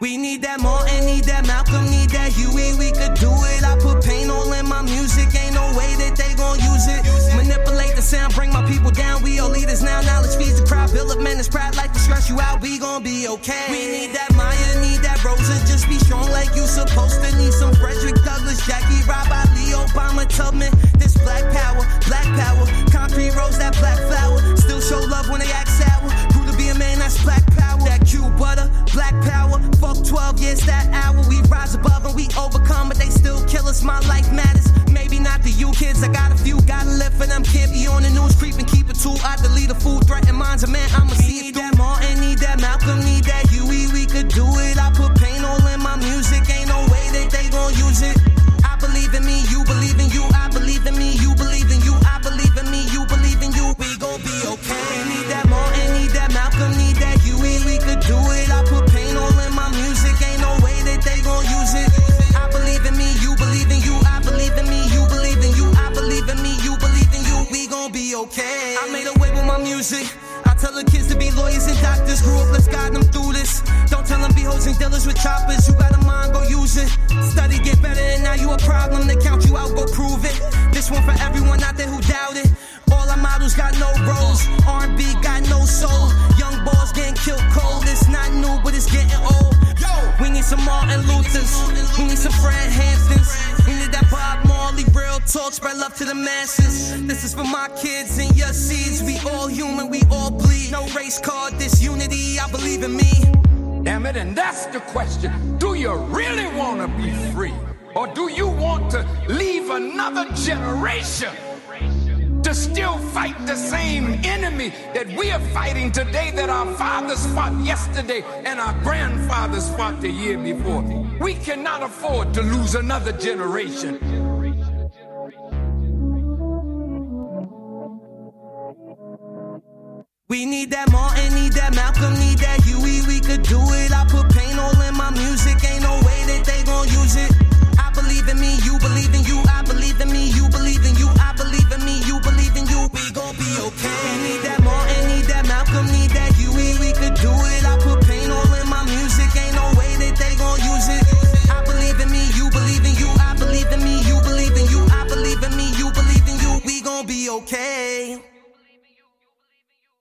that Martin, need that Malcolm, need that Huey. We could do it. I put pain all in my music. Ain't no way that they gon' use it. Manipulate the sound, bring my people down. We all leaders now. Knowledge feeds the crowd. Build up men, it's pride like to stress you out. We gon' be okay. We need that Maya, need that Rosa. Just be strong like you supposed to. Need some Frederick Douglass, Jackie Robert, Lee Obama, Tubman. Us. My life matters. Maybe not to you kids. I got a few, gotta live for them. Can't be on the news, creeping, keep it too. I delete a fool, threaten minds of man. I'ma see I made a way with my music. I tell the kids to be lawyers and doctors. Grew up, let's guide them through this. Don't tell them be hoes and dealers with choppers. You got a mind, go use it. Study, get better, and now you a problem. They count you out, go prove it. This one for everyone out there who doubt it. All our models got no roles. Some Martin Luthers. We need some Fred Hamptons. We need that Bob Marley real talk. Spread love to the masses. This is for my kids and your seeds. We all human, we all bleed. No race card, this unity. I believe in me. Damn it, and that's the question. Do you really want to be free? Or do you want to leave another generation still fight the same enemy that we are fighting today, that our fathers fought yesterday and our grandfathers fought the year before? We cannot afford to lose another generation. We need that Martin, need that Malcolm, need that Huey. okay.